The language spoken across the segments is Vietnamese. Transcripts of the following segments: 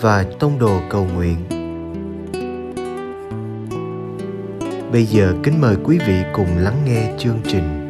và Tông Đồ Cầu Nguyện. Bây giờ kính mời quý vị cùng lắng nghe chương trình.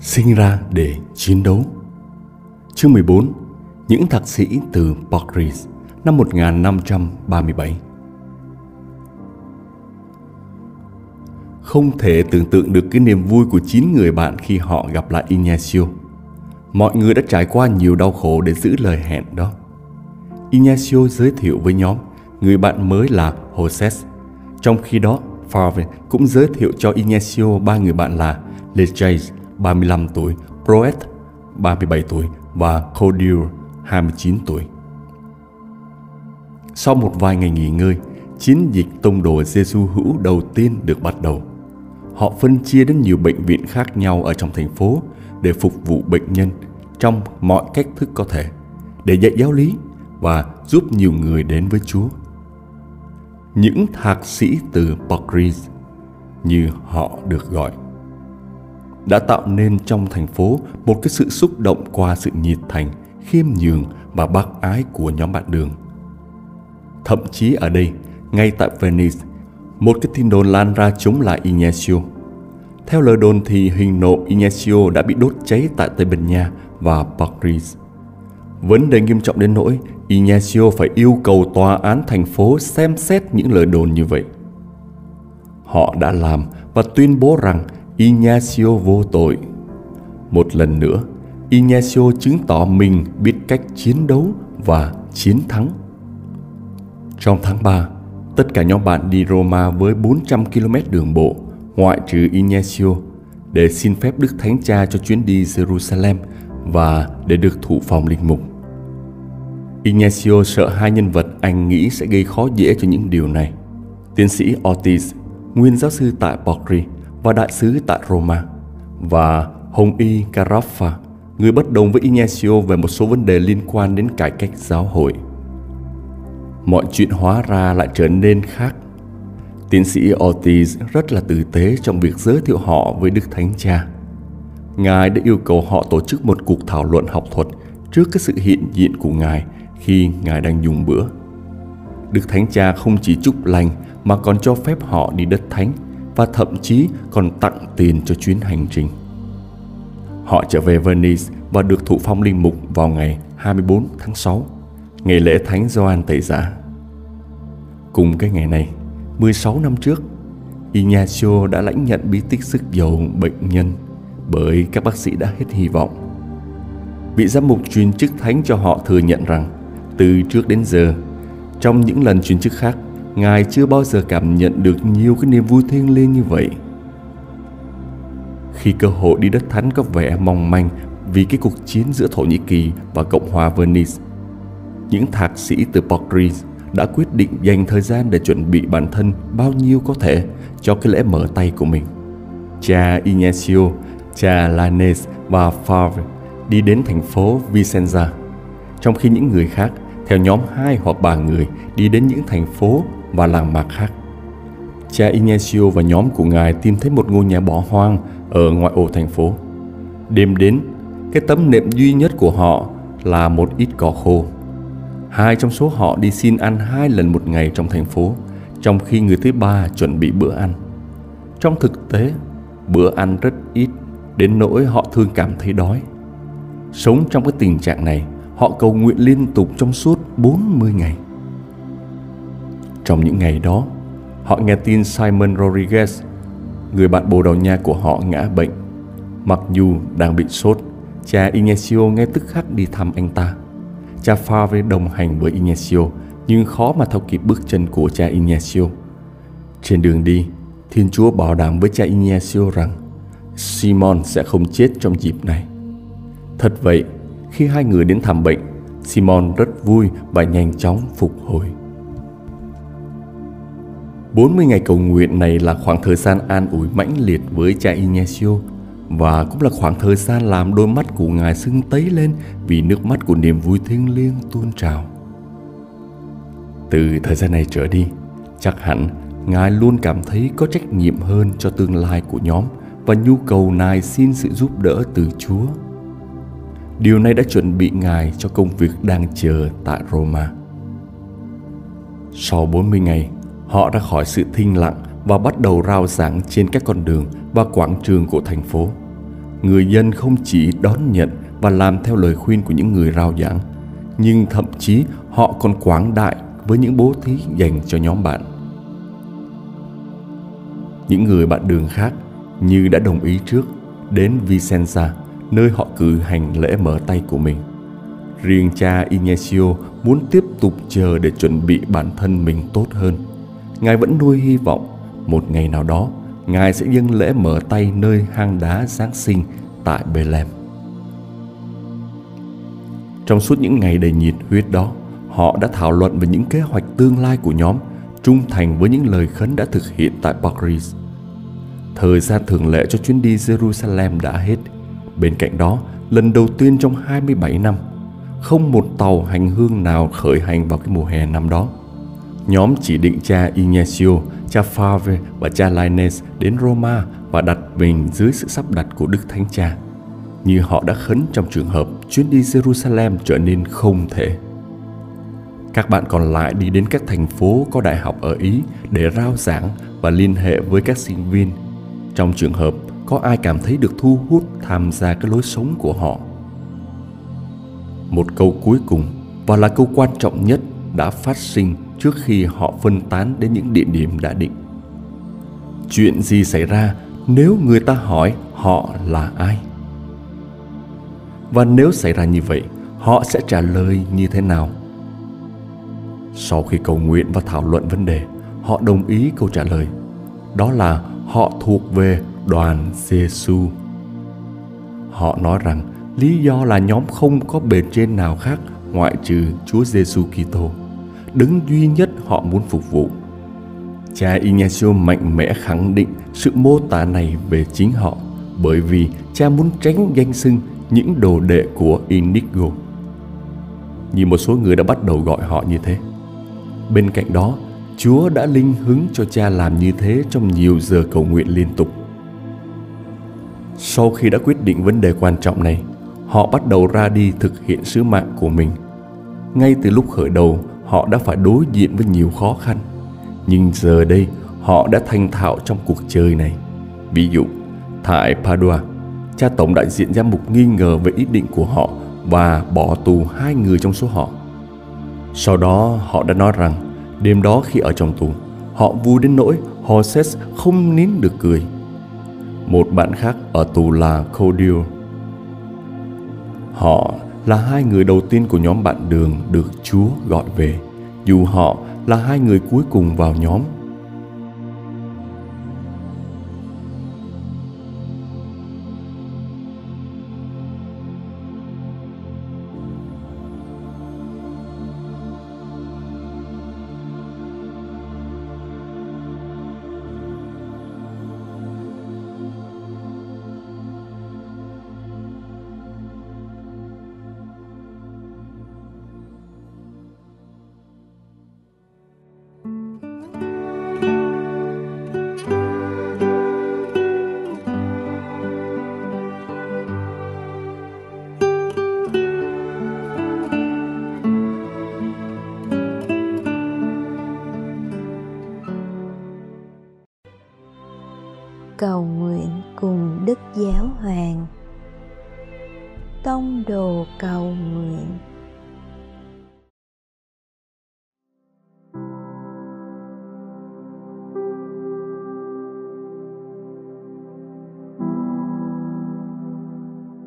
sinh ra để chiến đấu. Chương 14 Những thạc sĩ từ Paris năm 1537 Không thể tưởng tượng được cái niềm vui của chín người bạn khi họ gặp lại Ignacio. Mọi người đã trải qua nhiều đau khổ để giữ lời hẹn đó. Ignacio giới thiệu với nhóm người bạn mới là Jose. Trong khi đó, Favre cũng giới thiệu cho Ignacio ba người bạn là Lejay, 35 tuổi, Proet 37 tuổi và Codil 29 tuổi. Sau một vài ngày nghỉ ngơi, chiến dịch tông đồ Giêsu hữu đầu tiên được bắt đầu. Họ phân chia đến nhiều bệnh viện khác nhau ở trong thành phố để phục vụ bệnh nhân trong mọi cách thức có thể, để dạy giáo lý và giúp nhiều người đến với Chúa. Những thạc sĩ từ Pocris, như họ được gọi đã tạo nên trong thành phố một cái sự xúc động qua sự nhiệt thành, khiêm nhường và bác ái của nhóm bạn đường. Thậm chí ở đây, ngay tại Venice, một cái tin đồn lan ra chống lại Ignacio. Theo lời đồn thì hình nộm Ignacio đã bị đốt cháy tại Tây Ban Nha và Paris. Vấn đề nghiêm trọng đến nỗi Ignacio phải yêu cầu tòa án thành phố xem xét những lời đồn như vậy. Họ đã làm và tuyên bố rằng Ignacio vô tội. Một lần nữa, Ignacio chứng tỏ mình biết cách chiến đấu và chiến thắng. Trong tháng 3, tất cả nhóm bạn đi Roma với 400 km đường bộ, ngoại trừ Ignacio, để xin phép Đức Thánh Cha cho chuyến đi Jerusalem và để được thụ phòng linh mục. Ignacio sợ hai nhân vật anh nghĩ sẽ gây khó dễ cho những điều này. Tiến sĩ Ortiz, nguyên giáo sư tại Pocri, và đại sứ tại Roma và Hồng Y Carafa, người bất đồng với Ignacio về một số vấn đề liên quan đến cải cách giáo hội. Mọi chuyện hóa ra lại trở nên khác. Tiến sĩ Ortiz rất là tử tế trong việc giới thiệu họ với Đức Thánh Cha. Ngài đã yêu cầu họ tổ chức một cuộc thảo luận học thuật trước cái sự hiện diện của Ngài khi Ngài đang dùng bữa. Đức Thánh Cha không chỉ chúc lành mà còn cho phép họ đi đất thánh và thậm chí còn tặng tiền cho chuyến hành trình. Họ trở về Venice và được thụ phong linh mục vào ngày 24 tháng 6, ngày lễ Thánh Gioan Tẩy Giả. Cùng cái ngày này, 16 năm trước, Ignacio đã lãnh nhận bí tích sức dầu bệnh nhân bởi các bác sĩ đã hết hy vọng. Vị giám mục truyền chức thánh cho họ thừa nhận rằng từ trước đến giờ, trong những lần truyền chức khác, Ngài chưa bao giờ cảm nhận được nhiều cái niềm vui thiêng liêng như vậy. Khi cơ hội đi đất thánh có vẻ mong manh vì cái cuộc chiến giữa Thổ Nhĩ Kỳ và Cộng hòa Venice, những thạc sĩ từ Paris đã quyết định dành thời gian để chuẩn bị bản thân bao nhiêu có thể cho cái lễ mở tay của mình. Cha Ignacio, cha Lanes và Favre đi đến thành phố Vicenza, trong khi những người khác theo nhóm hai hoặc ba người đi đến những thành phố và làng mạc khác. Cha Ignacio và nhóm của ngài tìm thấy một ngôi nhà bỏ hoang ở ngoại ô thành phố. Đêm đến, cái tấm nệm duy nhất của họ là một ít cỏ khô. Hai trong số họ đi xin ăn hai lần một ngày trong thành phố, trong khi người thứ ba chuẩn bị bữa ăn. Trong thực tế, bữa ăn rất ít, đến nỗi họ thường cảm thấy đói. Sống trong cái tình trạng này, họ cầu nguyện liên tục trong suốt 40 ngày. Trong những ngày đó, họ nghe tin Simon Rodriguez, người bạn Bồ Đào Nha của họ ngã bệnh. Mặc dù đang bị sốt, cha Ignacio ngay tức khắc đi thăm anh ta. Cha Favre đồng hành với Ignacio nhưng khó mà theo kịp bước chân của cha Ignacio. Trên đường đi, Thiên Chúa bảo đảm với cha Ignacio rằng Simon sẽ không chết trong dịp này. Thật vậy, khi hai người đến thăm bệnh, Simon rất vui và nhanh chóng phục hồi. 40 ngày cầu nguyện này là khoảng thời gian an ủi mãnh liệt với cha Ignacio và cũng là khoảng thời gian làm đôi mắt của Ngài sưng tấy lên vì nước mắt của niềm vui thiêng liêng tuôn trào. Từ thời gian này trở đi, chắc hẳn Ngài luôn cảm thấy có trách nhiệm hơn cho tương lai của nhóm và nhu cầu nài xin sự giúp đỡ từ Chúa. Điều này đã chuẩn bị Ngài cho công việc đang chờ tại Roma. Sau 40 ngày, họ ra khỏi sự thinh lặng và bắt đầu rao giảng trên các con đường và quảng trường của thành phố. Người dân không chỉ đón nhận và làm theo lời khuyên của những người rao giảng, nhưng thậm chí họ còn quảng đại với những bố thí dành cho nhóm bạn. Những người bạn đường khác như đã đồng ý trước đến Vicenza, nơi họ cử hành lễ mở tay của mình. Riêng cha Ignacio muốn tiếp tục chờ để chuẩn bị bản thân mình tốt hơn. Ngài vẫn nuôi hy vọng một ngày nào đó Ngài sẽ dâng lễ mở tay nơi hang đá Giáng sinh tại Bethlehem. Trong suốt những ngày đầy nhiệt huyết đó, họ đã thảo luận về những kế hoạch tương lai của nhóm, trung thành với những lời khấn đã thực hiện tại Paris. Thời gian thường lệ cho chuyến đi Jerusalem đã hết. Bên cạnh đó, lần đầu tiên trong 27 năm, không một tàu hành hương nào khởi hành vào cái mùa hè năm đó. Nhóm chỉ định cha Ignacio, cha Favre và cha Lainez đến Roma và đặt mình dưới sự sắp đặt của Đức Thánh Cha. Như họ đã khấn trong trường hợp chuyến đi Jerusalem trở nên không thể. Các bạn còn lại đi đến các thành phố có đại học ở Ý để rao giảng và liên hệ với các sinh viên. Trong trường hợp có ai cảm thấy được thu hút tham gia cái lối sống của họ. Một câu cuối cùng và là câu quan trọng nhất đã phát sinh trước khi họ phân tán đến những địa điểm đã định. Chuyện gì xảy ra nếu người ta hỏi họ là ai? Và nếu xảy ra như vậy, họ sẽ trả lời như thế nào? Sau khi cầu nguyện và thảo luận vấn đề, họ đồng ý câu trả lời. Đó là họ thuộc về đoàn Giêsu. Họ nói rằng lý do là nhóm không có bề trên nào khác ngoại trừ Chúa Giêsu Kitô, đứng duy nhất họ muốn phục vụ. Cha Ignacio mạnh mẽ khẳng định sự mô tả này về chính họ bởi vì cha muốn tránh danh xưng những đồ đệ của Inigo. Như một số người đã bắt đầu gọi họ như thế. Bên cạnh đó, Chúa đã linh hứng cho cha làm như thế trong nhiều giờ cầu nguyện liên tục. Sau khi đã quyết định vấn đề quan trọng này, họ bắt đầu ra đi thực hiện sứ mạng của mình. Ngay từ lúc khởi đầu, họ đã phải đối diện với nhiều khó khăn. Nhưng giờ đây, họ đã thành thạo trong cuộc chơi này. Ví dụ, tại Padua, cha tổng đại diện giám mục nghi ngờ về ý định của họ và bỏ tù hai người trong số họ. Sau đó, họ đã nói rằng Đêm đó khi ở trong tù, họ vui đến nỗi Horses không nín được cười. Một bạn khác ở tù là cordial Họ là hai người đầu tiên của nhóm bạn đường được Chúa gọi về, dù họ là hai người cuối cùng vào nhóm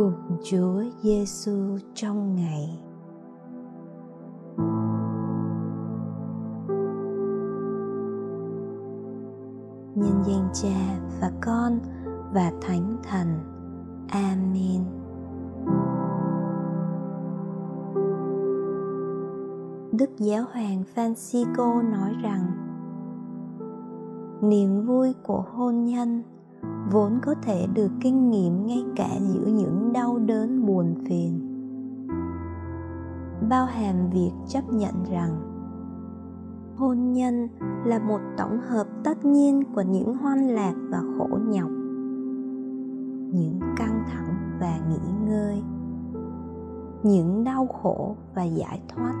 cùng Chúa Giêsu trong ngày. Nhân danh Cha và Con và Thánh Thần. Amen. Đức Giáo hoàng Francisco nói rằng, niềm vui của hôn nhân vốn có thể được kinh nghiệm ngay cả giữa những đau đớn buồn phiền. Bao hàm việc chấp nhận rằng, hôn nhân là một tổng hợp tất nhiên của những hoan lạc và khổ nhọc, những căng thẳng và nghỉ ngơi, những đau khổ và giải thoát,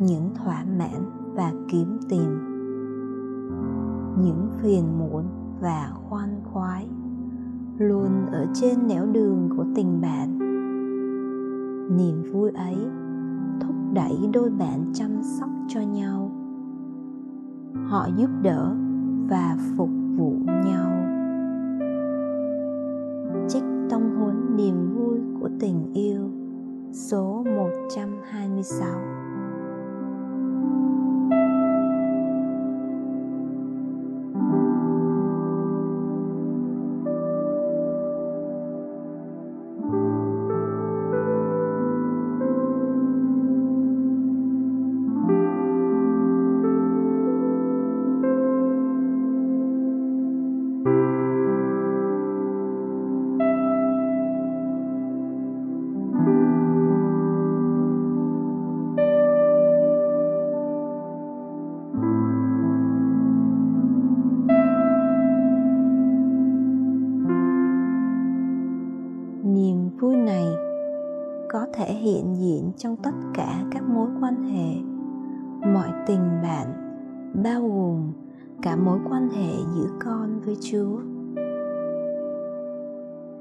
những thỏa mãn và kiếm tìm, những phiền muộn và khoan khoái, luôn ở trên nẻo đường của tình bạn. Niềm vui ấy thúc đẩy đôi bạn chăm sóc cho nhau. Họ giúp đỡ và phục vụ nhau. Trích tông huấn niềm vui của tình yêu, số 126 niềm vui này có thể hiện diện trong tất cả các mối quan hệ. Mọi tình bạn, bao gồm cả mối quan hệ giữa con với chúa.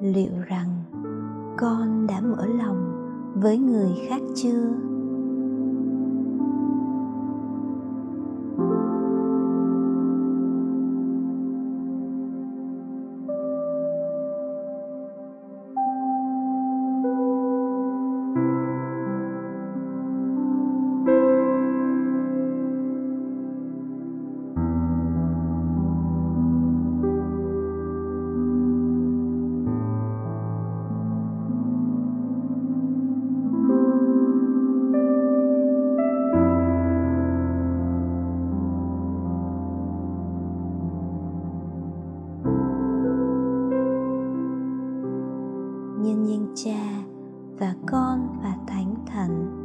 Liệu rằng con đã mở lòng với người khác chưa? Nhân cha và con và thánh thần.